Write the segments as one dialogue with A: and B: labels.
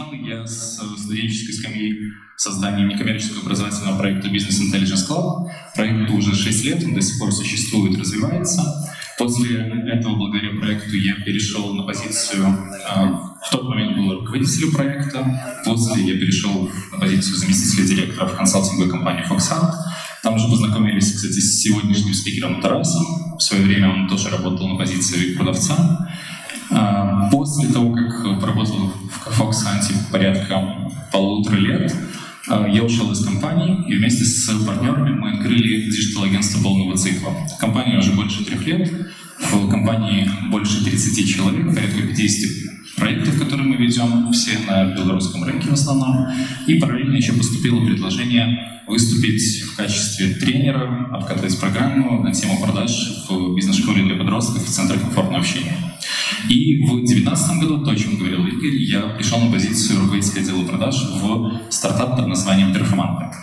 A: начинал я с студенческой скамьи создания некоммерческого образовательного проекта Business Intelligence Club. Проекту уже 6 лет, он до сих пор существует, развивается. После этого, благодаря проекту, я перешел на позицию, а, в тот момент был руководителем проекта, после я перешел на позицию заместителя директора в консалтинговой компании Foxhunt. Там уже познакомились, кстати, с сегодняшним спикером Тарасом. В свое время он тоже работал на позиции продавца. А, после того, как поработал в Foxhunt порядка полутора лет, а, я ушел из компании, и вместе с партнерами мы открыли digital-агентство полного цикла. Компания уже больше трех лет, в компании больше 30 человек, порядка 50 проектов, которые мы ведем, все на белорусском рынке в основном. И параллельно еще поступило предложение выступить в качестве тренера, обкатать программу на тему продаж в бизнес-школе для подростков в Центре комфортного общения. И в 2019 году, то, о чем говорил Игорь, я пришел на позицию руководителя отдела продаж в стартап под названием Performante.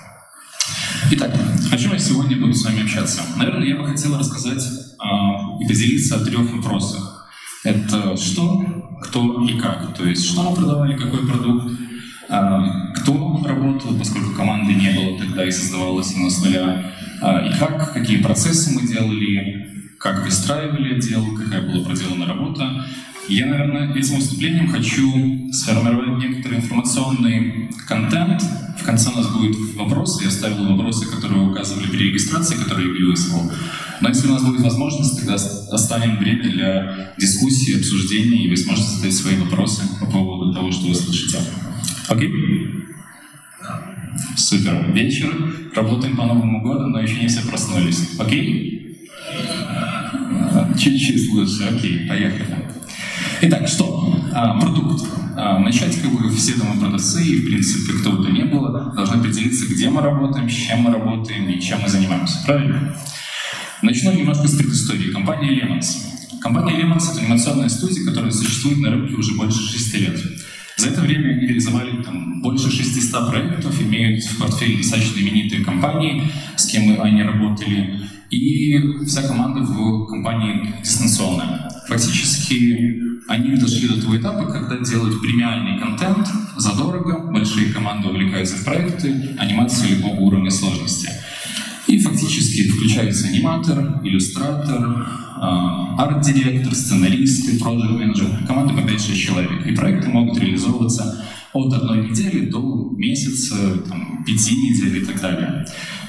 A: Итак, о чем я сегодня буду с вами общаться? Наверное, я бы хотел рассказать э, и поделиться о трех вопросах. Это что, кто и как. То есть, что мы продавали, какой продукт, э, кто работал, поскольку команды не было тогда и создавалась она с нуля, э, и как, какие процессы мы делали, как выстраивали отдел, какая была проделана работа. Я, наверное, этим выступлением хочу сформировать некоторый информационный контент. В конце у нас будут вопросы. Я ставил вопросы, которые указывали при регистрации, которые я вызвал. Но если у нас будет возможность, тогда оставим время для дискуссии, обсуждения, и вы сможете задать свои вопросы по поводу того, что вы слышите. Окей? Супер. Вечер. Работаем по Новому году, но еще не все проснулись. Окей? Чуть-чуть лучше. Окей, поехали. Итак, что? А, продукт. А, начать, как бы, все дома продавцы, и, в принципе, кто бы то ни было, должны определиться, где мы работаем, с чем мы работаем и чем мы занимаемся. Правильно? Начну немножко с предыстории. Компания Lemons. Компания Lemons — это анимационная студия, которая существует на рынке уже больше 6 лет. За это время они реализовали там, больше 600 проектов, имеют в портфеле достаточно именитые компании, с кем они работали и вся команда в компании дистанционная. Фактически они дошли до того этапа, когда делают премиальный контент задорого, большие команды увлекаются в проекты, анимации любого уровня сложности. И фактически включается аниматор, иллюстратор, а, арт-директор, сценаристы, проект-менеджер, команда по 5-6 человек. И проекты могут реализовываться от одной недели до месяца, там, пяти недель и так далее.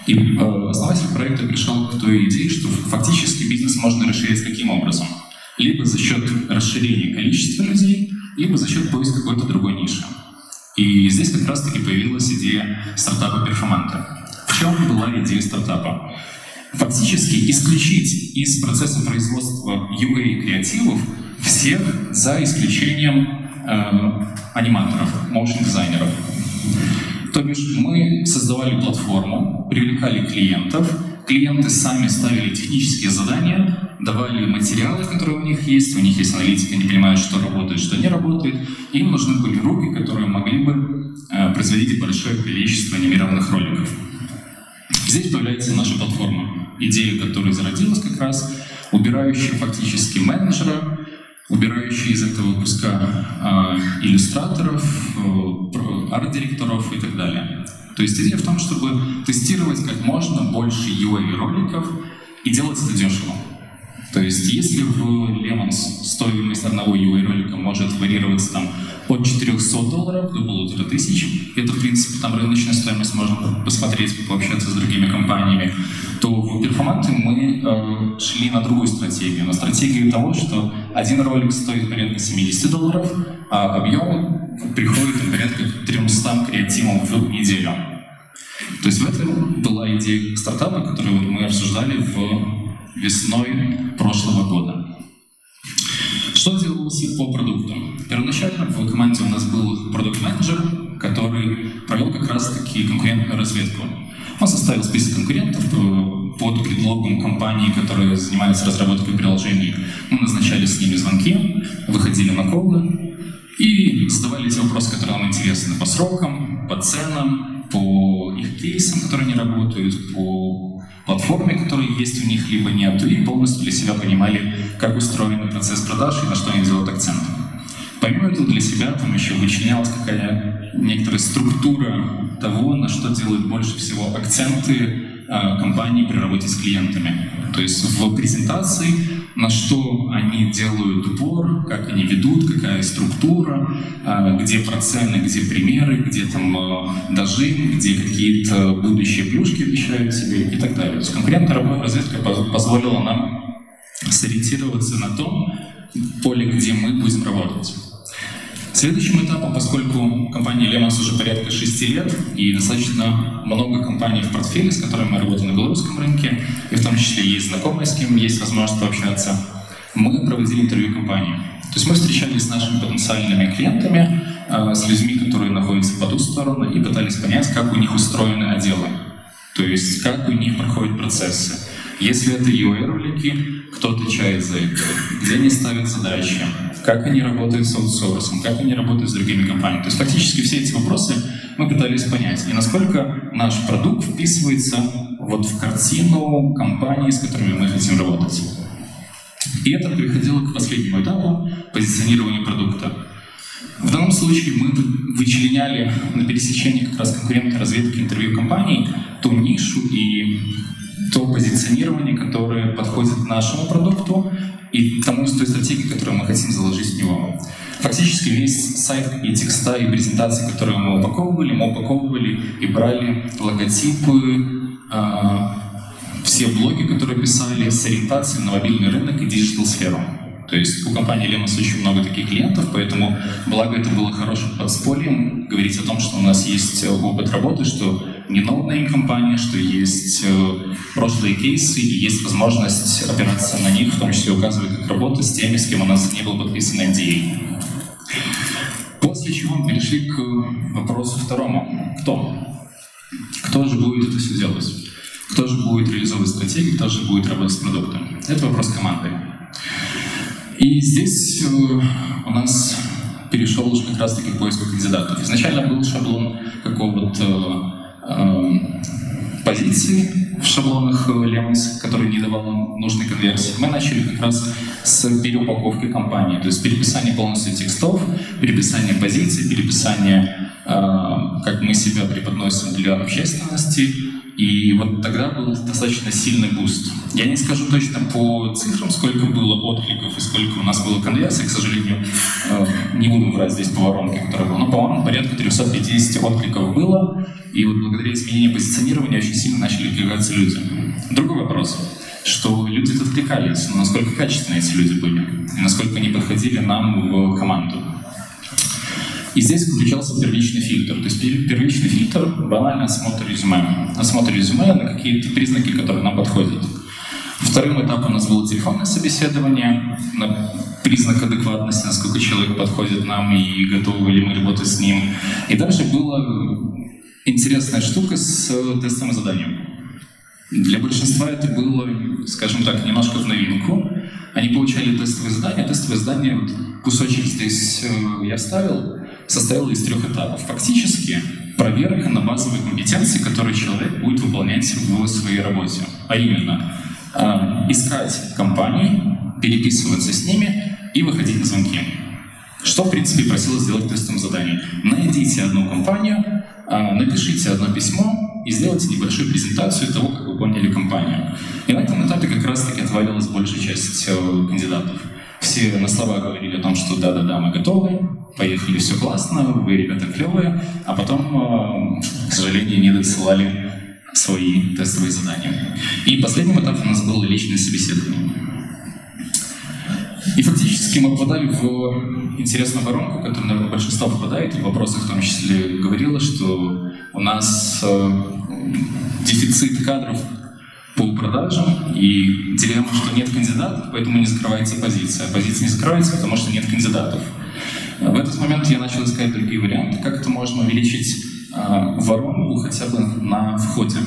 A: И э, основатель проекта пришел к той идее, что фактически бизнес можно расширять каким образом? Либо за счет расширения количества людей, либо за счет поиска какой-то другой ниши. И здесь как раз-таки появилась идея стартапа перформанта. Чем была идея стартапа? Фактически исключить из процесса производства UA креативов всех за исключением э, аниматоров, motion дизайнеров. То бишь мы создавали платформу, привлекали клиентов, клиенты сами ставили технические задания, давали материалы, которые у них есть, у них есть аналитика, они понимают, что работает, что не работает, им нужны были руки, которые могли бы э, производить большое количество анимированных роликов. Здесь появляется наша платформа, идея которой зародилась как раз, убирающая фактически менеджера, убирающий из этого куска э, иллюстраторов, э, арт-директоров и так далее. То есть идея в том, чтобы тестировать как можно больше UI-роликов и делать это дешево. То есть если в Lemons стоимость одного UI-ролика может варьироваться там от 400 долларов до полутора тысяч, это, в принципе, там рыночная стоимость, можно посмотреть, пообщаться с другими компаниями, то в перформанте мы э, шли на другую стратегию, на стратегию того, что один ролик стоит порядка 70 долларов, а объем приходит порядка 300 креативов в неделю. То есть в этом была идея стартапа, которую мы обсуждали в весной прошлого года. Что делалось по продукту? Первоначально в команде у нас был продукт-менеджер, который провел как раз-таки конкурентную разведку. Он составил список конкурентов э, под предлогом компании, которые занимаются разработкой приложений. Мы назначали с ними звонки, выходили на колы и задавали те вопросы, которые нам интересны по срокам, по ценам, по их кейсам, которые они работают, по платформе, которые есть у них, либо нет, и полностью для себя понимали, как устроен процесс продаж и на что они делают акцент. По Помимо этого для себя там еще вычленялась какая некоторая структура того, на что делают больше всего акценты э, компании при работе с клиентами. То есть в презентации на что они делают упор, как они ведут, какая структура, э, где проценты, где примеры, где там э, дожим, где какие-то будущие плюшки обещают себе и так далее. То есть конкурентная разведка позволила нам сориентироваться на том поле, где мы будем работать. Следующим этапом, поскольку компания Lemons уже порядка 6 лет и достаточно много компаний в портфеле, с которыми мы работаем на белорусском рынке, и в том числе есть знакомые, с кем есть возможность пообщаться, мы проводили интервью компании. То есть мы встречались с нашими потенциальными клиентами, э, с людьми, которые находятся по ту сторону, и пытались понять, как у них устроены отделы. То есть как у них проходят процессы. Если это UR-ролики, кто отвечает за это, где они ставят задачи, как они работают с аутсорсом, как они работают с другими компаниями. То есть фактически все эти вопросы мы пытались понять. И насколько наш продукт вписывается вот в картину компании, с которыми мы хотим работать. И это приходило к последнему этапу позиционирования продукта. В данном случае мы вычленяли на пересечении как раз конкурентной разведки интервью компаний ту нишу и то позиционирование, которое подходит нашему продукту и тому той стратегии, которую мы хотим заложить в него. Фактически весь сайт и текста, и презентации, которые мы упаковывали, мы упаковывали и брали логотипы, э, все блоги, которые писали с ориентацией на мобильный рынок и digital-сферу. То есть у компании Lemos очень много таких клиентов, поэтому, благо это было хорошим подспорьем, говорить о том, что у нас есть опыт работы, что не новая компания, что есть э, прошлые кейсы и есть возможность опираться на них, в том числе указывать, как работать с теми, с кем у нас не был подписан NDA. После чего мы перешли к вопросу второму. Кто? Кто же будет это все делать? Кто же будет реализовывать стратегию, кто же будет работать с продуктом? Это вопрос команды. И здесь э, у нас перешел уже как раз-таки к поиску кандидатов. Изначально был шаблон какого-то э, позиции в шаблонах Lemons, который не давал нужной конверсии. Мы начали как раз с переупаковки компании, то есть переписание полностью текстов, переписание позиций, переписание, э, как мы себя преподносим для общественности, и вот тогда был достаточно сильный буст. Я не скажу точно по цифрам, сколько было откликов и сколько у нас было конверсий, к сожалению, э, не буду брать здесь по воронке, которая была, но, по-моему, порядка 350 откликов было, и вот благодаря изменению позиционирования очень сильно начали откликаться люди. Другой вопрос, что люди откликались, но насколько качественные эти люди были, и насколько они подходили нам в команду. И здесь включался первичный фильтр. То есть первичный фильтр — банально осмотр резюме. Осмотр резюме на какие-то признаки, которые нам подходят. Вторым этапом у нас было телефонное собеседование на признак адекватности, насколько человек подходит нам и готовы ли мы работать с ним. И дальше была интересная штука с тестовым заданием. Для большинства это было, скажем так, немножко в новинку. Они получали тестовые задания. Тестовые задания, вот кусочек здесь э, я вставил, состояла из трех этапов. Фактически, проверка на базовые компетенции, которые человек будет выполнять в своей работе. А именно, э, искать компании, переписываться с ними и выходить на звонки. Что, в принципе, просила сделать в тестовом задании. Найдите одну компанию, э, напишите одно письмо и сделайте небольшую презентацию того, как вы поняли компанию. И на этом этапе как раз-таки отвалилась большая часть э, кандидатов. Все на слова говорили о том, что да-да-да, мы готовы, поехали, все классно, вы, ребята, клевые, а потом, э, к сожалению, не досылали свои тестовые задания. И последним этапом у нас было личное собеседование. И фактически мы попадали в интересную воронку, которая, наверное, большинство попадает, и в вопросах в том числе говорила, что у нас э, дефицит кадров по продажам, и дилемма, что нет кандидатов, поэтому не закрывается позиция. Позиция не закрывается, потому что нет кандидатов. В этот момент я начал искать другие варианты, как это можно увеличить э, воронку хотя бы на входе.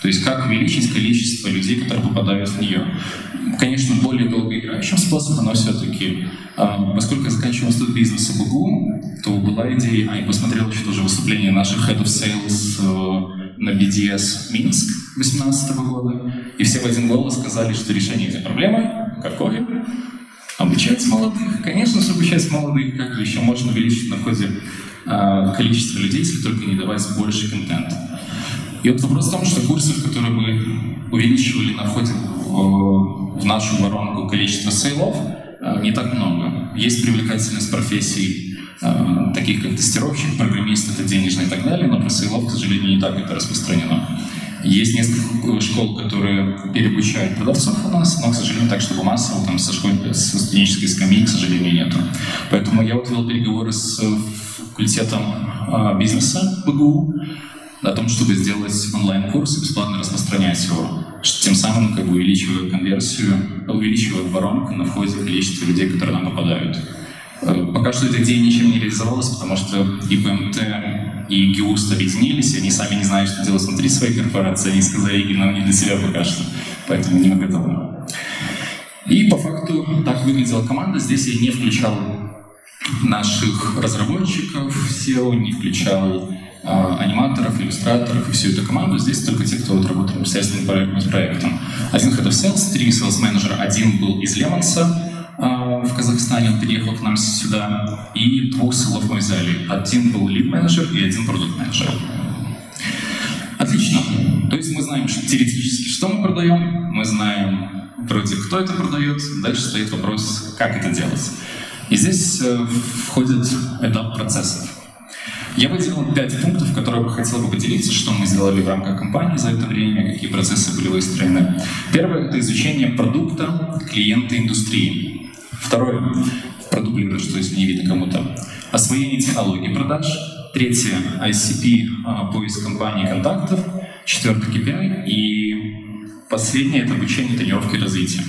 A: То есть как увеличить количество людей, которые попадают в нее. Конечно, более долгоиграющим способом, но все-таки, э, поскольку я заканчивал институт бизнеса БУГУ, то была идея, а и посмотрел еще тоже выступление наших Head of Sales э, на BDS Минск 2018 года, и все в один голос сказали, что решение этой проблемы какое? Обучать молодых. Конечно же, обучать молодых. Как же еще можно увеличить на входе э, количество людей, если только не давать больше контента. И вот вопрос в том, что курсов, которые бы увеличивали на входе в, в нашу воронку количество сейлов, э, не так много. Есть привлекательность профессий, э, таких как тестировщик, программист, это денежный и так далее, но про сейлов, к сожалению, не так это распространено. Есть несколько школ, которые переобучают продавцов у нас, но, к сожалению, так, чтобы массово, там, со, школы, со студенческой скамьи, к сожалению, нету. Поэтому я вот вел переговоры с факультетом бизнеса БГУ о том, чтобы сделать онлайн-курс и бесплатно распространять его, тем самым как бы увеличивая конверсию, увеличивая воронку на входе количество людей, которые нам попадают. Э, пока что эта идея ничем не реализовалась, потому что и ПМТ, и ГИУСТ объединились, и они сами не знают, что делать внутри своей корпорации, они сказали, Игорь, нам не для себя пока что, поэтому не готовы. И по факту так выглядела команда. Здесь я не включал наших разработчиков SEO, не включал э, аниматоров, иллюстраторов и всю эту команду. Здесь только те, кто вот работал непосредственно с проектом. Один Head of Sales, три Sales Manager, один был из Лемонса, в Казахстане, он переехал к нам сюда, и двух селов мы взяли. Один был лид-менеджер и один продукт-менеджер. Отлично. То есть мы знаем что, теоретически, что мы продаем, мы знаем вроде, кто это продает, дальше стоит вопрос, как это делать. И здесь э, входит этап процессов. Я выделил пять пунктов, которые бы хотел бы поделиться, что мы сделали в рамках компании за это время, какие процессы были выстроены. Первое — это изучение продукта, клиента, индустрии. Второе, продублировать, что если не видно кому-то. Освоение технологий продаж. Третье, ICP, а, поиск компании контактов. Четвертое, KPI. И последнее, это обучение, тренировки и развитие.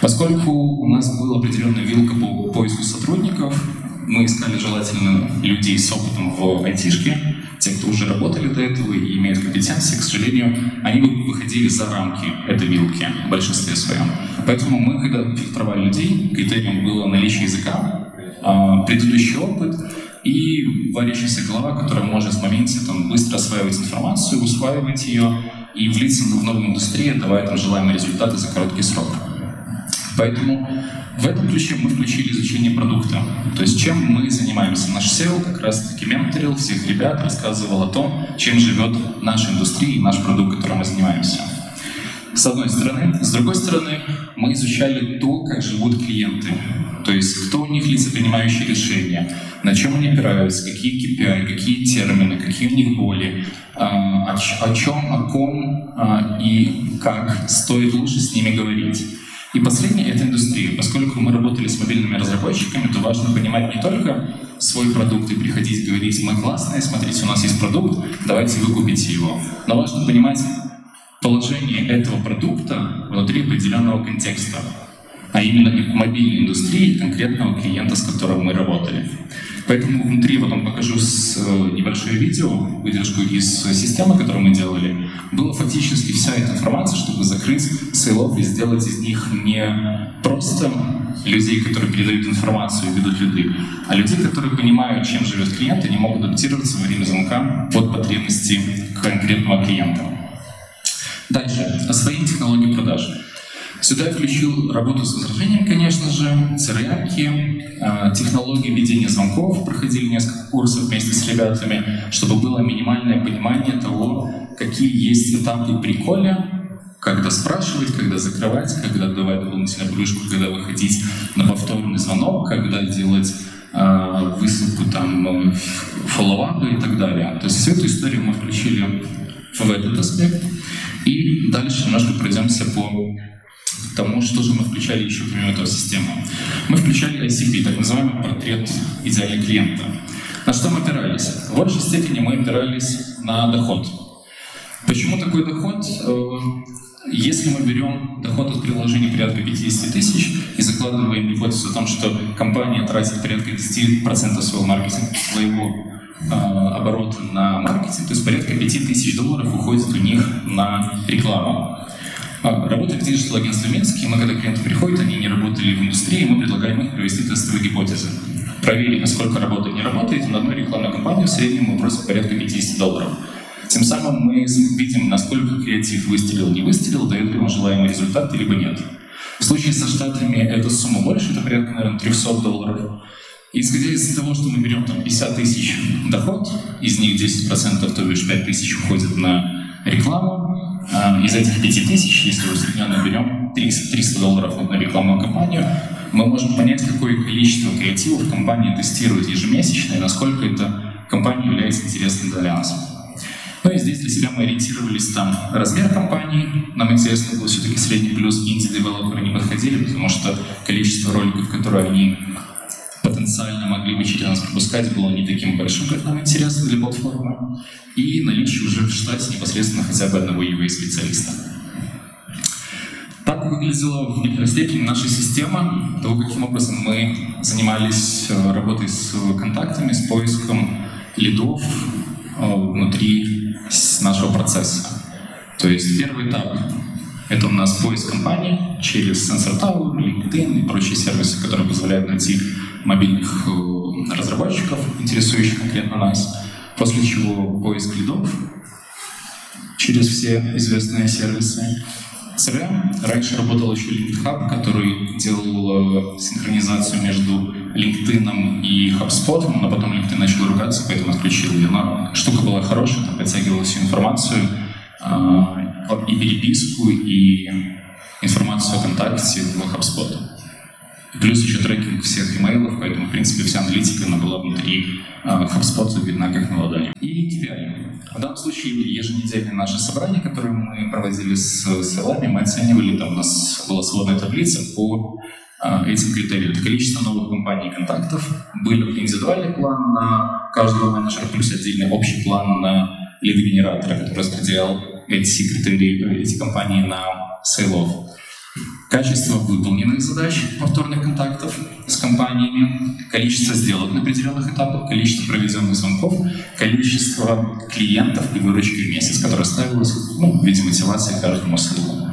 A: Поскольку у нас была определенная вилка по поиску сотрудников, мы искали желательно людей с опытом в айтишке, те, кто уже работали до этого и имеют компетенции, к сожалению, они выходили за рамки этой вилки в большинстве своем. Поэтому мы, когда фильтровали людей, критерием было наличие языка, а, предыдущий опыт и варящаяся голова, которая может в моменте там, быстро осваивать информацию, усваивать ее и влиться в новую индустрию, давая там желаемые результаты за короткий срок. Поэтому в этом ключе мы включили изучение продукта. То есть чем мы занимаемся. Наш SEO как раз таки менторил всех ребят, рассказывал о том, чем живет наша индустрия и наш продукт, которым мы занимаемся. С одной стороны. С другой стороны, мы изучали то, как живут клиенты. То есть кто у них лица, принимающие решения, на чем они опираются, какие KPI, какие термины, какие у них боли, а, о, чем, о ком а, и как стоит лучше с ними говорить. И последнее — это индустрия. Поскольку мы работали с мобильными разработчиками, то важно понимать не только свой продукт и приходить говорить, мы классные, смотрите, у нас есть продукт, давайте вы купите его. Но важно понимать положение этого продукта внутри определенного контекста, а именно мобильной индустрии конкретного клиента, с которым мы работали. Поэтому внутри, потом покажу э, небольшое видео, выдержку из системы, которую мы делали. Была фактически вся эта информация, чтобы закрыть сейлов и сделать из них не просто людей, которые передают информацию и ведут люди, а людей, которые понимают, чем живет клиент, и не могут адаптироваться во время звонка под потребности конкретного клиента. Дальше. Освоение технологий продаж. Сюда включил работу с возражением, конечно же, crm а, технологии ведения звонков, проходили несколько курсов вместе с ребятами, чтобы было минимальное понимание того, какие есть этапы приколя, когда спрашивать, когда закрывать, когда давать дополнительную плюшку, когда выходить на повторный звонок, когда делать э, высылку там фоллоуапы и так далее. То есть всю эту историю мы включили в этот аспект. И дальше немножко пройдемся по тому, что же мы включали еще помимо этого системы. Мы включали ICP, так называемый портрет идеального клиента. На что мы опирались? В большей степени мы опирались на доход. Почему такой доход? Э, если мы берем доход от приложения порядка 50 тысяч и закладываем гипотезу о том, что компания тратит порядка 10% своего маркетинга, своего э, оборота на маркетинг, то есть порядка 5 тысяч долларов уходит у них на рекламу. А, работает digital агентство Минск, и мы, когда клиенты приходят, они не работали в индустрии, мы предлагаем их провести тестовые гипотезы. Проверить, насколько работает, не работает, на одну рекламную кампанию в среднем мы просим порядка 50 долларов. Тем самым мы видим, насколько креатив выстрелил, не выстрелил, дает ли он желаемый результат, либо нет. В случае со Штатами эта сумма больше, это порядка, наверное, 300 долларов. Исходя из того, что мы берем там 50 тысяч доход, из них 10%, то бишь 5 тысяч уходит на рекламу, из этих 5 тысяч, если усредненно берем 300, 300 долларов на рекламную кампанию, мы можем понять, какое количество креативов компания тестирует ежемесячно и насколько эта компания является интересной для нас. Ну и здесь для себя мы ориентировались там размер компании. Нам интересно было все-таки средний плюс инди-девелоперы не подходили, потому что количество роликов, которые они потенциально могли бы нас пропускать, было не таким большим, как нам интересно для платформы. И наличие уже в штате непосредственно хотя бы одного UA-специалиста. Так выглядела в некоторой степени наша система, того, каким образом мы занимались э, работой с контактами, с поиском лидов э, внутри нашего процесса. То есть первый этап — это у нас поиск компании через Sensor Tower, LinkedIn и прочие сервисы, которые позволяют найти мобильных э, разработчиков, интересующих конкретно нас. После чего поиск лидов через все известные сервисы. CRM. Раньше работал еще LinkedHub, который делал э, синхронизацию между LinkedIn и HubSpot, но потом LinkedIn начал ругаться, поэтому отключил ее. Но штука была хорошая, там подтягивала всю информацию, э, и переписку, и информацию о контакте в HubSpot. Плюс еще трекинг всех имейлов, поэтому, в принципе, вся аналитика она была внутри э, HubSpot видна как на ладони. И KPI. В данном случае еженедельное наше собрание, которое мы проводили с селами, мы оценивали, там у нас была сводная таблица по э, этим критериям. Это количество новых компаний и контактов, был индивидуальный план на каждого менеджера, плюс отдельный общий план на лид-генератора, который распределял эти критерии, эти компании на сейлов качество выполненных задач повторных контактов с компаниями, количество сделок на определенных этапах, количество проведенных звонков, количество клиентов и выручки в месяц, которое ставилось ну, в виде мотивации каждому ссылку.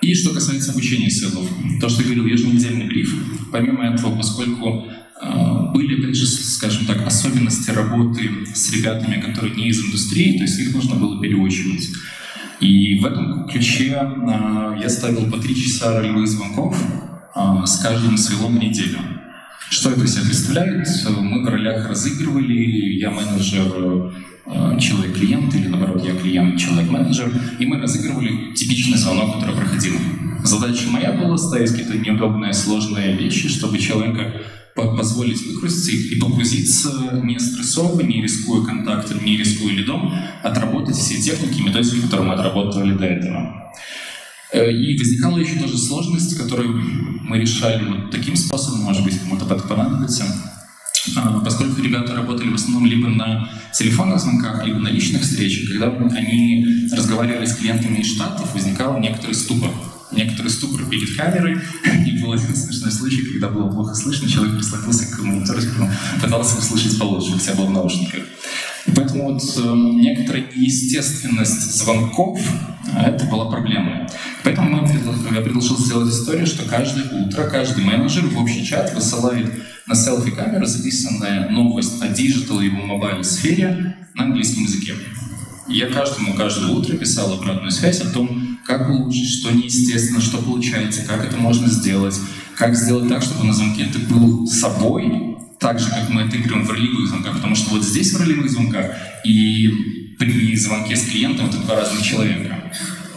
A: И что касается обучения ссылок, то, что я говорил, еженедельный бриф, помимо этого, поскольку э, были, опять же, скажем так, особенности работы с ребятами, которые не из индустрии, то есть их нужно было переучивать. И в этом ключе э, я ставил по три часа ролевых звонков э, с каждым свелом неделю. Что это себя представляет? Мы в ролях разыгрывали, я менеджер, э, человек-клиент, или наоборот, я клиент, человек-менеджер, и мы разыгрывали типичный звонок, который проходил. Задача моя была ставить какие-то неудобные, сложные вещи, чтобы человека позволить выкрутиться и погрузиться не стрессово, не рискуя контактом, не рискуя лидом, отработать все техники и методики, которые мы отработали до этого. Э, и возникала еще тоже сложность, которую мы решали вот таким способом, может быть, кому-то понадобится. А, поскольку ребята работали в основном либо на телефонных звонках, либо на личных встречах, когда они разговаривали с клиентами из Штатов, возникал некоторый ступор некоторый ступор перед камерой. И был один смешной случай, когда было плохо слышно, человек прислонился к монитору, пытался услышать получше, хотя был в наушниках. Поэтому вот э, некоторая неестественность звонков э, это была проблема. Поэтому мы, я предложил сделать историю, что каждое утро каждый менеджер в общий чат высылает на селфи-камеру записанная новость о digital и mobile сфере на английском языке. Я каждому каждое утро писал обратную связь о том, как улучшить, что неестественно, что получается, как это можно сделать, как сделать так, чтобы на звонке ты был собой, так же, как мы отыгрываем в ролевых звонках, потому что вот здесь в ролевых звонках и при звонке с клиентом это два разных человека.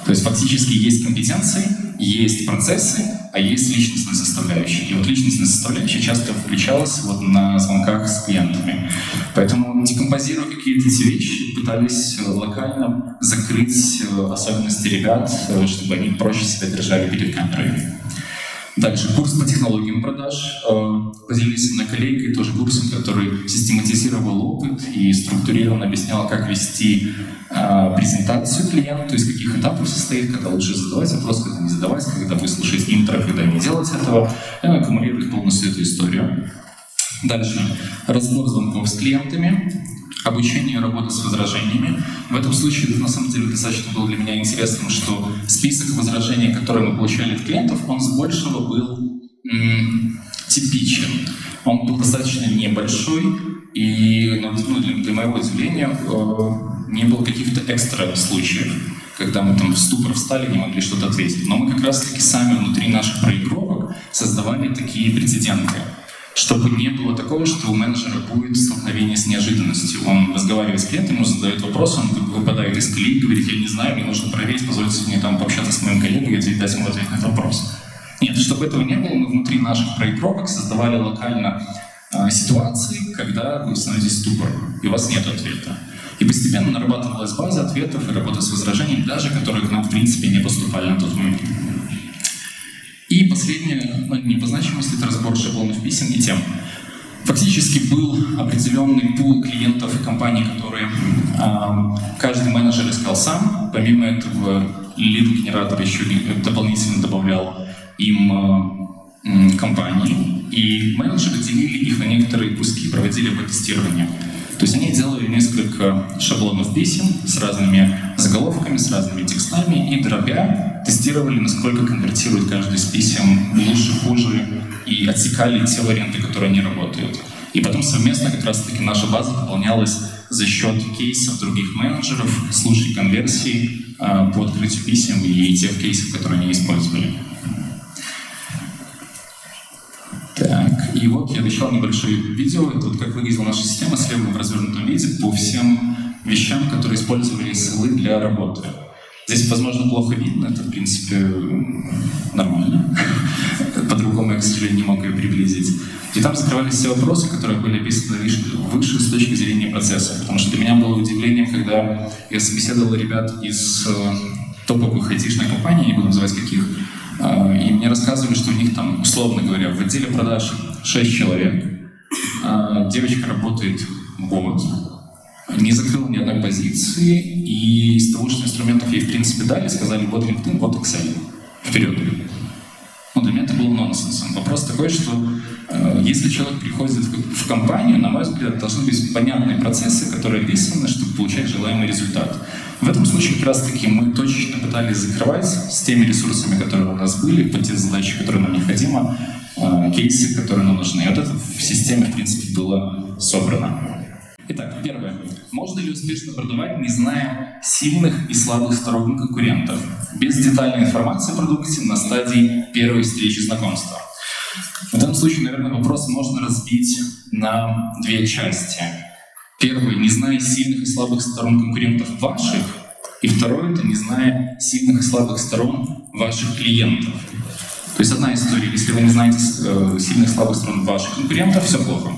A: То есть фактически есть компетенции, есть процессы, а есть личностная составляющая. И вот личностная составляющая часто включалась вот на звонках с клиентами. Поэтому декомпозируя какие-то эти вещи, пытались локально закрыть э, особенности ребят, э, чтобы они проще себя держали перед камерой. Дальше курс по технологиям продаж. Э, поделились на коллегой тоже курсом, который систематизировал опыт и структурированно объяснял, как вести э, презентацию клиенту, из каких этапов состоит, когда лучше задавать вопрос, когда не задавать, когда выслушать интро, когда не делать этого. И он аккумулирует полностью эту историю. Дальше. Разбор звонков с клиентами обучение работы с возражениями. В этом случае, на самом деле, достаточно было для меня интересным, что список возражений, которые мы получали от клиентов, он с большего был типичен. Он был достаточно небольшой, И ну, ну для, для моего удивления э, не было каких-то экстра случаев, когда мы там в ступор встали, не могли что-то ответить. Но мы как раз-таки сами внутри наших проигровок создавали такие прецеденты чтобы не было такого, что у менеджера будет столкновение с неожиданностью. Он разговаривает с клиентом, ему задает вопрос, он выпадает из колеи, говорит, я не знаю, мне нужно проверить, позвольте мне там пообщаться с моим коллегой и дать ему ответ на этот вопрос. Нет, чтобы этого не было, мы внутри наших проигровок создавали локально э, ситуации, когда вы становитесь ступор, и у вас нет ответа. И постепенно нарабатывалась база ответов и работа с возражениями, даже которые к нам, в принципе, не поступали на тот момент. И последнее, ну, не по значимости, это разбор шаблонов писем и тем. Фактически был определенный пул клиентов и компаний, которые э, каждый менеджер искал сам. Помимо этого, лид-генератор еще дополнительно добавлял им э, компании. И менеджеры делили их на некоторые куски, проводили тестирование. То есть они делали несколько шаблонов писем с разными заголовками, с разными текстами и дробя тестировали, насколько конвертирует каждый из писем лучше, хуже, и отсекали те варианты, которые не работают. И потом совместно как раз-таки наша база пополнялась за счет кейсов других менеджеров, случаев конверсии э, по открытию писем и тех кейсов, которые они использовали. И вот я обещал небольшое видео, это вот как выглядела наша система слева в развернутом виде по всем вещам, которые использовали ссылы для работы. Здесь, возможно, плохо видно, это, в принципе, нормально. По-другому я, к сожалению, не мог ее приблизить. И там закрывались все вопросы, которые были описаны выше с точки зрения процесса. Потому что для меня было удивлением, когда я собеседовал ребят из э, топовых айтишных компаний, не буду называть каких, и мне рассказывали, что у них там, условно говоря, в отделе продаж 6 человек, э, девочка работает год, не закрыл ни одной позиции, и из того, что инструментов ей в принципе дали, сказали, вот LinkedIn, вот Excel, вперед. Ну, для меня это был нонсенсом. Вопрос такой, что если человек приходит в, компанию, на мой взгляд, должны быть понятные процессы, которые описаны, чтобы получать желаемый результат. В этом случае как раз-таки мы точечно пытались закрывать с теми ресурсами, которые у нас были, по те задачи, которые нам необходимо, э, кейсы, которые нам нужны. Вот это в системе, в принципе, было собрано. Итак, первое. Можно ли успешно продавать, не зная сильных и слабых сторон конкурентов, без детальной информации о продукте на стадии первой встречи знакомства? В данном случае, наверное, вопрос можно разбить на две части. Первый, не зная сильных и слабых сторон конкурентов ваших, и второй, это не зная сильных и слабых сторон ваших клиентов. То есть одна история, если вы не знаете э, сильных и слабых сторон ваших конкурентов, все плохо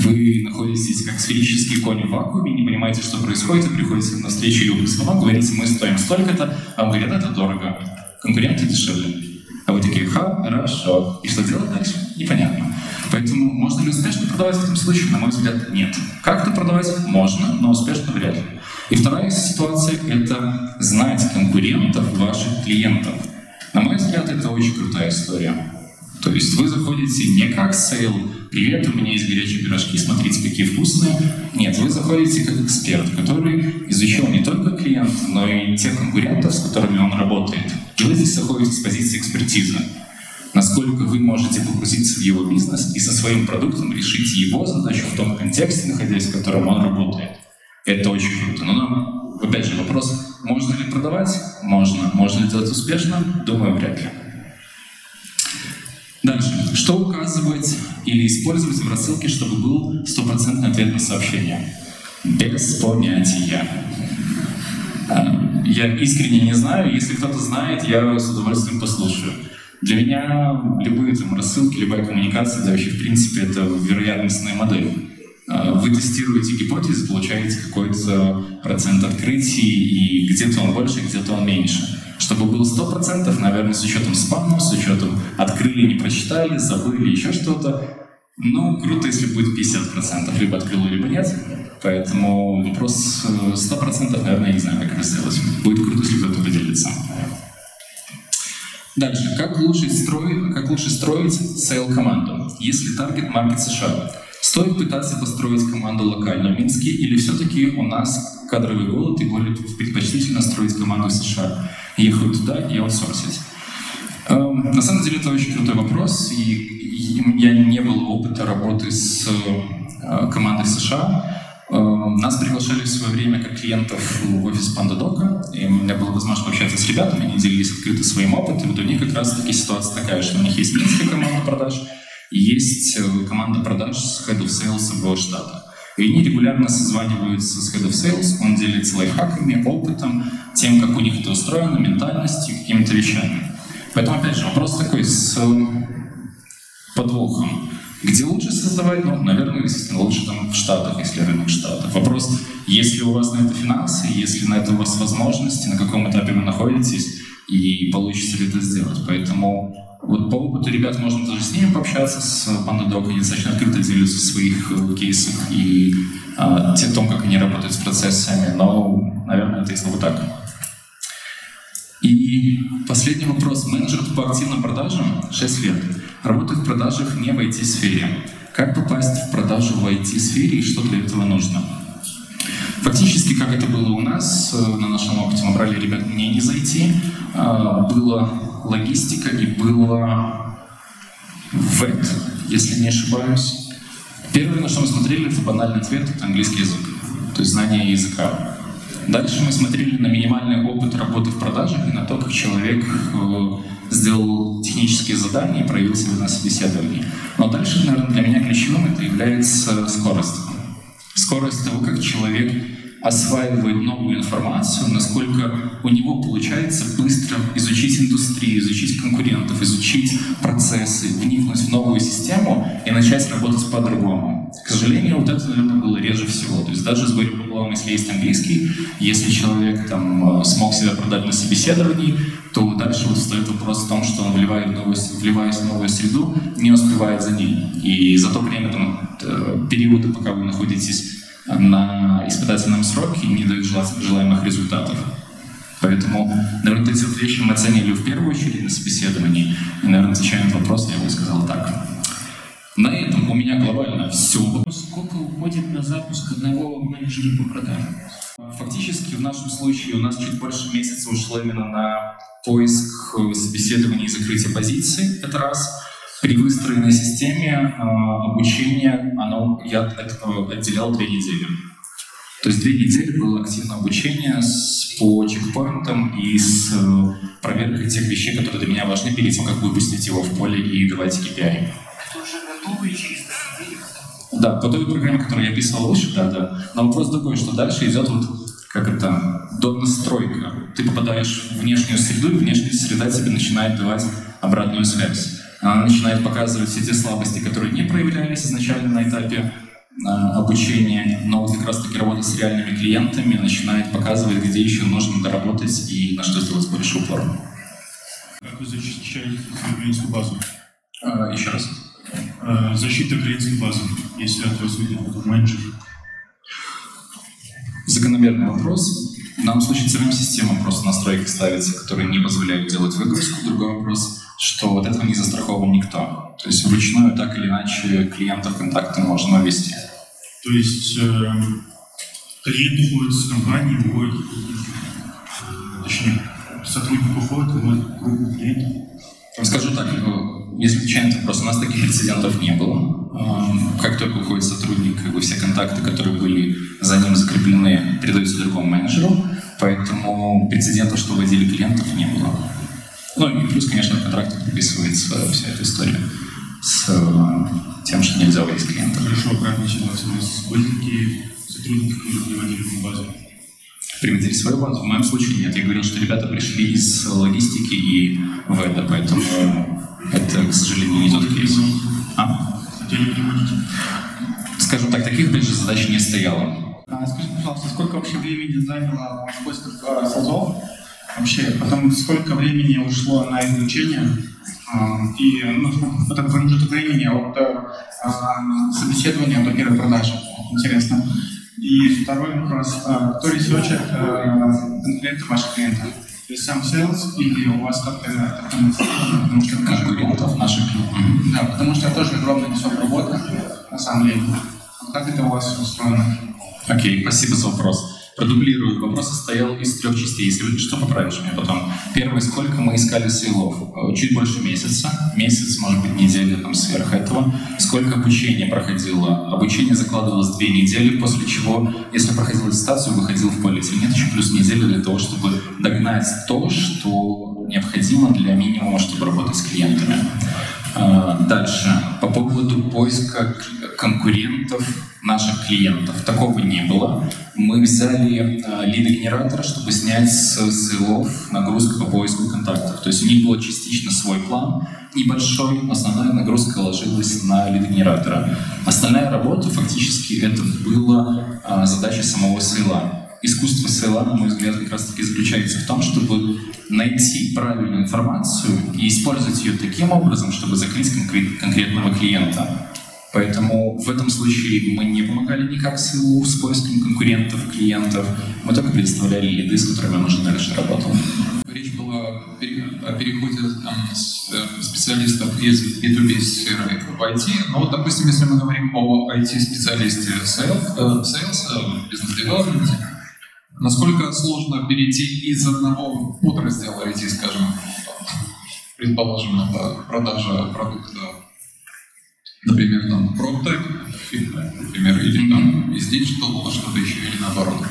A: вы находитесь как сферический конь в вакууме, не понимаете, что происходит, и приходите на встречу любых слова, говорите, мы стоим столько-то, а вам говорят, это дорого, конкуренты дешевле. А вы такие, хорошо. И что делать дальше? Непонятно. Поэтому можно ли успешно продавать в этом случае? На мой взгляд, нет. Как-то продавать можно, но успешно вряд ли. И вторая ситуация — это знать конкурентов ваших клиентов. На мой взгляд, это очень крутая история. То есть вы заходите не как sale, привет, у меня есть горячие пирожки, смотрите, какие вкусные. Нет, вы заходите как эксперт, который изучил не только клиента, но и тех конкурентов, с которыми он работает. И вы здесь заходите с позиции экспертизы. Насколько вы можете погрузиться в его бизнес и со своим продуктом решить его задачу в том контексте, находясь в котором он работает. Это очень круто. Но нам, опять же, вопрос, можно ли продавать? Можно. Можно ли делать успешно? Думаю, вряд ли. Дальше. Что указывать или использовать в рассылке, чтобы был стопроцентный ответ на сообщение? Без понятия. А, я искренне не знаю. Если кто-то знает, я с удовольствием послушаю. Для меня любые там рассылки, любая коммуникация, да вообще в принципе это вероятностная модель. А, вы тестируете гипотезы, получаете какой-то процент открытий, и где-то он больше, где-то он меньше. Чтобы было 100%, наверное, с учетом спама, с учетом открыли, не прочитали, забыли, еще что-то. Ну, круто, если будет 50%, либо открыл, либо нет. Поэтому вопрос 100%, э, наверное, я не знаю, как это сделать. Будет круто, если кто-то поделится. Дальше. Как лучше строить, как лучше строить сейл-команду, если таргет маркет США? Стоит пытаться построить команду локально в Минске или все-таки у нас кадровый голод и более предпочтительно строить команду США? ехать туда и аутсорсить? Эм, на самом деле это очень крутой вопрос, и, и у меня не было опыта работы с э, команды в США. Э, нас приглашали в свое время как клиентов в офис Пандадока, и у меня была возможность пообщаться с ребятами, они делились открыто своим опытом, и у них как раз-таки ситуация такая, что у них есть минская команда продаж, есть команда продаж с Head of Sales в Штатах. И они регулярно созваниваются с Head of Sales, он делится лайфхаками, опытом, тем, как у них это устроено, ментальностью, какими-то вещами. Поэтому, опять же, вопрос такой с подвохом. Где лучше создавать? Ну, наверное, естественно, лучше там в Штатах, если рынок Штатов. Вопрос, есть ли у вас на это финансы, есть ли на это у вас возможности, на каком этапе вы находитесь, и получится ли это сделать. Поэтому вот по опыту ребят можно даже с ними пообщаться, с PandaDoc, они достаточно открыто делятся своих э, кейсах и а, о том, как они работают с процессами, но, наверное, это если вот так. И последний вопрос. Менеджер по активным продажам 6 лет. Работает в продажах не в IT-сфере. Как попасть в продажу в IT-сфере и что для этого нужно? Фактически, как это было у нас, э, на нашем опыте мы брали ребят не из IT, а, была логистика и было ВЭТ, если не ошибаюсь. Первое, на что мы смотрели, это банальный ответ, это английский язык, то есть знание языка. Дальше мы смотрели на минимальный опыт работы в продажах и на то, как человек э, сделал технические задания и проявил себя на собеседовании. Но дальше, наверное, для меня ключевым это является скорость. Скорость того, как человек осваивает новую информацию, насколько у него получается быстро изучить индустрию, изучить конкурентов, изучить процессы, вникнуть в новую систему и начать работать по-другому. К сожалению, вот это, наверное, было реже всего. То есть даже с горем пополам, если есть английский, если человек там э, смог себя продать на собеседовании, то дальше вот стоит вопрос в том, что он вливает новую, вливаясь в новую среду, не успевает за ней. И за то время, там, э, периоды, пока вы находитесь на испытательном сроке и не дают желаемых результатов. Поэтому, наверное, эти вот вещи мы оценили в первую очередь на собеседовании. И, наверное, отвечая на вопрос, я бы сказал так. На этом у меня глобально все.
B: Сколько уходит на запуск одного менеджера по продажам?
A: Фактически в нашем случае у нас чуть больше месяца ушло именно на поиск собеседования и закрытие позиций. Это раз. При выстроенной системе э, обучения оно, я это отделял две недели. То есть две недели было активное обучение с, по чекпоинтам и с э, проверкой тех вещей, которые для меня важны перед тем, как выпустить его в поле и давать KPI.
B: Это уже готовый через
A: Да, по той программе, которую я писал выше, да, да. Но вопрос такой, что дальше идет вот как это, до настройка. Ты попадаешь в внешнюю среду, и внешняя среда тебе начинает давать обратную связь начинает показывать все те слабости, которые не проявлялись изначально на этапе а, обучения, но вот как раз-таки работа с реальными клиентами начинает показывать, где еще нужно доработать и на что сделать больше упор.
C: Как вы защищаете клиентскую базу?
A: А, еще раз.
C: А, защита клиентской базы, если от вас выйдет менеджер.
A: Закономерный вопрос. Данном случае CRM-система просто настройки ставится, которые не позволяют делать выгрузку. Другой вопрос что от этого не застрахован никто. То есть вручную так или иначе клиентов контакты можно вести.
C: То есть э, клиент уходит с компании, уходит, точнее, сотрудник уходит, уходит группу клиентов.
A: Скажу так, э, если отвечать на вопрос, у нас таких прецедентов не было. Эм, как только уходит сотрудник, как бы все контакты, которые были за ним закреплены, передаются другому менеджеру, поэтому прецедентов, что вводили клиентов, не было. Ну и плюс, конечно, в контракте прописывается вся эта история с э, тем, что нельзя выйти с клиента.
C: Хорошо, обратная ситуация. У нас были такие сотрудники, которые приводили в базу?
A: Приводили свою базу? В моем случае нет. Я говорил, что ребята пришли из логистики и ВЭДа, поэтому это, к сожалению, не тот кейс.
C: А?
A: Скажем так, таких даже задач не стояло.
D: А, скажите, пожалуйста, сколько вообще времени заняло поиск САЗов? Вообще, потом сколько времени ушло на изучение а, и ну, этот промежуток времени от а, собеседования до первой продажи. Интересно. И второй вопрос. А, кто ресерчит конкурентов ваших клиентов? То есть сам sales или у вас как-то
A: потому что конкурентов наших клиентов?
D: Да, потому что тоже огромный кусок работы, на самом деле. Как это у вас устроено?
A: Окей, спасибо за вопрос. Продублирую. Вопрос состоял из трех частей. Если что, поправишь меня потом. Первое, сколько мы искали сейлов? Чуть больше месяца. Месяц, может быть, неделя там сверх этого. Сколько обучения проходило? Обучение закладывалось две недели, после чего, если проходил аттестацию, выходил в поле. Нет, еще плюс неделя для того, чтобы догнать то, что необходимо для минимума, чтобы работать с клиентами. А, дальше. По поводу поиска конкурентов наших клиентов. Такого не было. Мы взяли э, лидогенератор, чтобы снять с ссылов нагрузку по поиску контактов. То есть у них был частично свой план, небольшой, основная нагрузка ложилась на лидогенератора. Остальная работа, фактически, это была э, задача самого сейла. Искусство сейла, на мой взгляд, как раз таки заключается в том, чтобы найти правильную информацию и использовать ее таким образом, чтобы закрыть конкрет, конкретного клиента. Поэтому в этом случае мы не помогали никак СИЛу с поиском конкурентов, клиентов. Мы только предоставляли лиды, с которыми он уже дальше работал.
E: Речь была о переходе там, э, специалистов из B2B сферы в IT. Но вот, допустим, если мы говорим о IT-специалисте sales, sales бизнес-девелопменте, насколько сложно перейти из одного подраздела IT, скажем, предположим, это продажа продукта например, там PropTech, например, или там из Digital что-то еще, или наоборот.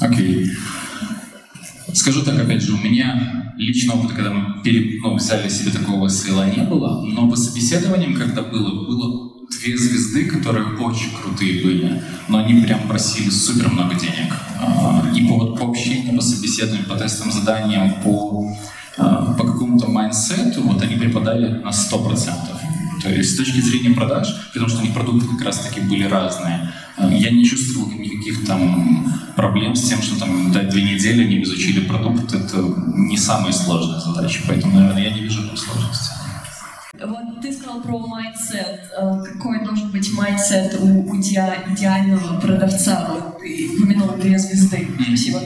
A: Окей. Okay. Скажу так, опять же, у меня личного опыта, когда мы пере, ну, взяли себе такого свела, не было, но по собеседованиям, когда было, было две звезды, которые очень крутые были, но они прям просили супер много денег. А, и по, вот, по общению, по собеседованию, по тестовым заданиям, по, а, по какому-то майнсету, вот они преподали на 100%. То есть с точки зрения продаж, потому что у них продукты как раз-таки были разные, э, я не чувствовал никаких там проблем с тем, что там дать две недели они изучили продукт. Это не самая сложная задача, поэтому, наверное, я не вижу там сложности.
F: Вот ты сказал про mindset. Э, какой должен быть mindset у, у идеального продавца? Вот ты упомянул две звезды. Спасибо.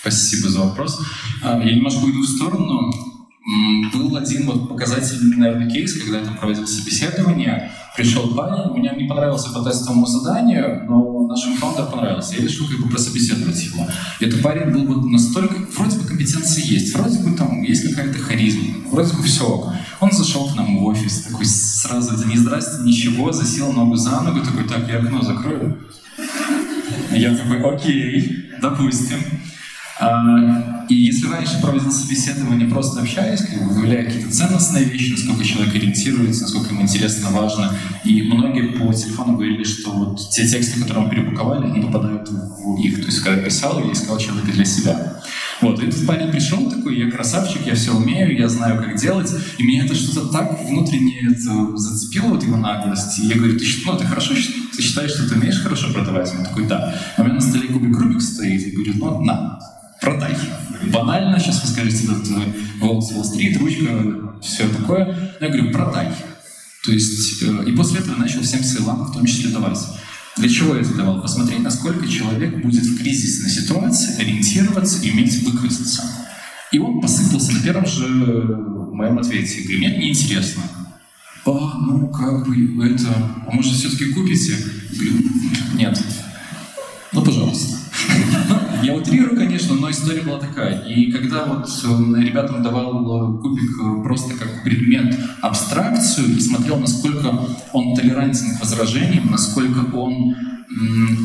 A: Спасибо за вопрос. А, я немножко уйду в сторону. Был один вот показательный, наверное, кейс, когда я там проводил собеседование. Пришел парень, мне не понравился по тестовому заданию, но нашим фаундерам понравился. Я решил как бы прособеседовать его. Этот парень был вот настолько... Вроде бы компетенции есть, вроде бы там есть какая-то харизма, вроде бы все. Он зашел к нам в офис, такой сразу, это не здрасте, ничего, засел ногу за ногу, такой, так, я окно закрою. Я такой, окей, допустим. А, и если раньше проводил собеседование, просто общаясь, как бы выявляя какие-то ценностные вещи, насколько человек ориентируется, насколько ему интересно, важно, и многие по телефону говорили, что вот те тексты, которые мы перепаковали, они попадают в их. То есть, когда я писал, я искал человека для себя. Вот, и этот парень пришел такой, я красавчик, я все умею, я знаю, как делать, и меня это что-то так внутренне это зацепило, вот его наглость. И я говорю, ты, ну, ты хорошо, ты считаешь, что ты умеешь хорошо продавать? Он такой, да. А у меня на столе кубик Рубик стоит, и говорю, ну, на, продай. Банально, сейчас вы скажете, этот Уолл-стрит, ручка, все такое. Я говорю, продай. То есть, э, и после этого начал всем сейлам, в том числе давать. Для чего я это давал? Посмотреть, насколько человек будет в кризисной ситуации ориентироваться и уметь выкрутиться. И он посыпался на первом же моем ответе. Говорю, мне неинтересно. А, ну как бы это... А может, все-таки купите? Говорю, нет. Я утрирую, конечно, но история была такая. И когда вот э, ребятам давал э, кубик э, просто как предмет абстракцию и смотрел, насколько он толерантен к возражениям, насколько он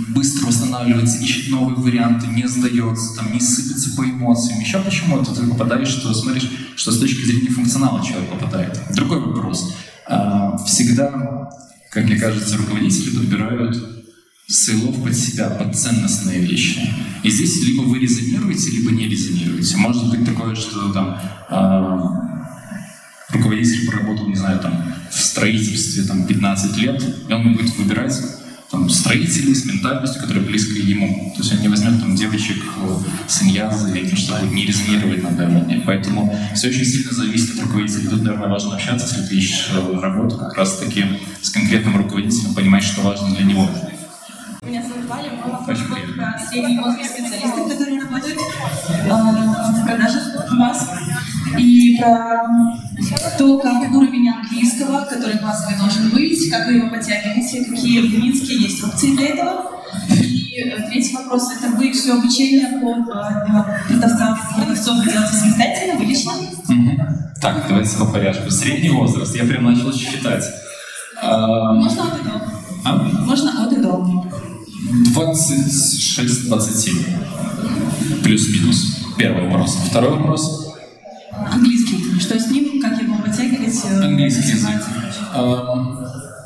A: быстро восстанавливается, ищет новые варианты, не сдается, там, не сыпется по эмоциям. Еще почему-то ты попадаешь, что смотришь, что с точки зрения функционала человек попадает. Другой вопрос. А, всегда, как мне кажется, руководители подбирают сейлов под себя, под ценностные вещи. И здесь либо вы резонируете, либо не резонируете. Может быть такое, что там э, руководитель поработал, не знаю, там в строительстве там 15 лет, и он будет выбирать там, строителей с ментальностью, которая близка ему. То есть он не возьмет там девочек с иньязы, потому что не резонировать на уровне. Поэтому все очень сильно зависит от руководителя. Тут, наверное, важно общаться, если ты ищешь работу как раз-таки с конкретным руководителем, понимать, что важно для него.
F: Меня зовут Валя, мой вопрос будет про средний возраст специалистов, которые работают э, в продажах у вас, и про то, как уровень английского, который базовый должен быть, как вы его подтягиваете, какие в Минске есть опции для этого. И э, третий вопрос. Это вы все обучение по э, продавцов, продавцов делаете самостоятельно, вы лично?
A: Так, давайте по порядку. Средний возраст. Я прям начал считать.
F: Можно от и до.
A: а?
F: Можно от и до.
A: 26-27. Плюс-минус. Первый вопрос. Второй вопрос.
F: Английский. Что с ним, как его подтягивать? э,
A: Английский язык. Эм,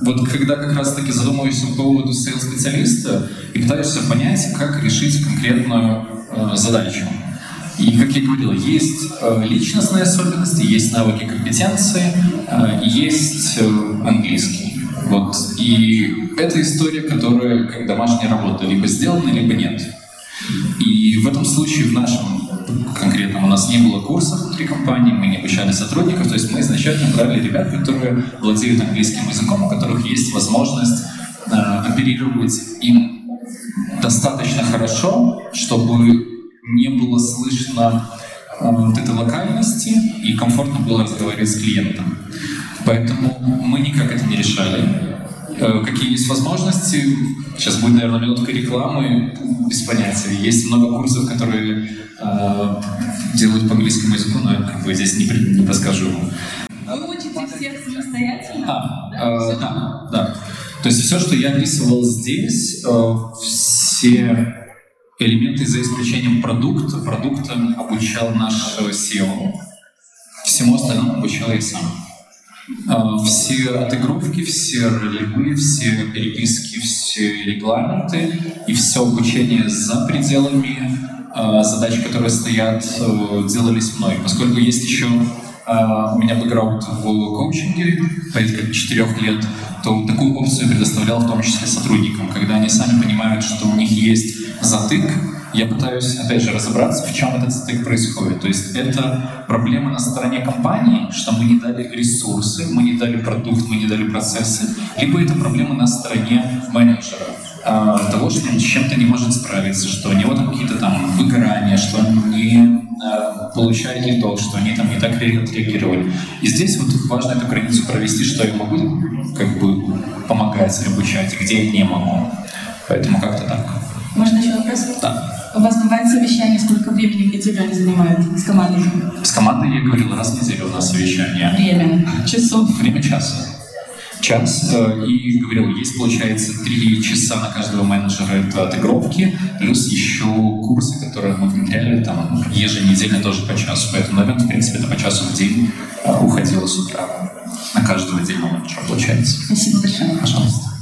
A: Вот когда как раз-таки задумываюсь по поводу sale -специалиста и пытаюсь понять, как решить конкретную э, задачу. И, как я говорил, есть э, личностные особенности, есть навыки компетенции, э, есть э, английский. Вот. И это история, которая как домашняя работа, либо сделана, либо нет. И в этом случае, в нашем конкретном, у нас не было курсов внутри компании, мы не обучали сотрудников, то есть мы изначально брали ребят, которые владеют английским языком, у которых есть возможность э, оперировать им достаточно хорошо, чтобы не было слышно э, вот этой локальности и комфортно было разговаривать с клиентом. Поэтому мы никак это не решали. Э, Какие есть возможности? Сейчас будет, наверное, минутка рекламы, без понятия. Есть много курсов, которые э, делают по английскому языку, но я как бы здесь не, не подскажу.
F: Вы учите всех самостоятельно?
A: А, э, да, да. То есть все, что я описывал здесь, э, все элементы за исключением продукта, продуктом обучал наш э, SEO. Всему остальному обучал я сам. Э, Все отыгровки, все ролевые, все переписки, все регламенты и все обучение за пределами э, задач, которые стоят, э, делались мной. Поскольку есть еще э, у меня бэкграунд в коучинге, порядка четырех лет, то такую опцию предоставлял в том числе сотрудникам, когда они сами понимают, что у них есть затык, я пытаюсь, опять же, разобраться, в чем этот затык происходит. То есть это проблема на стороне компании, что мы не дали ресурсы, мы не дали продукт, мы не дали процессы, либо это проблема на стороне менеджера, а, того, что он с чем-то не может справиться, что у него там какие-то там выгорания, что он не а, получает лидов, что они там не так ре- отреагировали. И здесь вот важно эту границу провести, что я могу как бы помогать, обучать, где я не могу. Поэтому как-то так.
F: Можно еще вопрос?
A: Да.
F: У вас бывает совещание, сколько времени неделю они занимают с командой?
A: С командой я говорил, раз в неделю у нас совещание.
F: Время. Часов.
A: Время часа. Час. э, И говорил, есть, получается, три часа на каждого менеджера это отыгровки, плюс еще курсы, которые мы внедряли там еженедельно тоже по часу. Поэтому, наверное, в принципе, это по часу в день э, уходило с утра. На каждого отдельного менеджера, получается.
F: Спасибо большое.
A: Пожалуйста.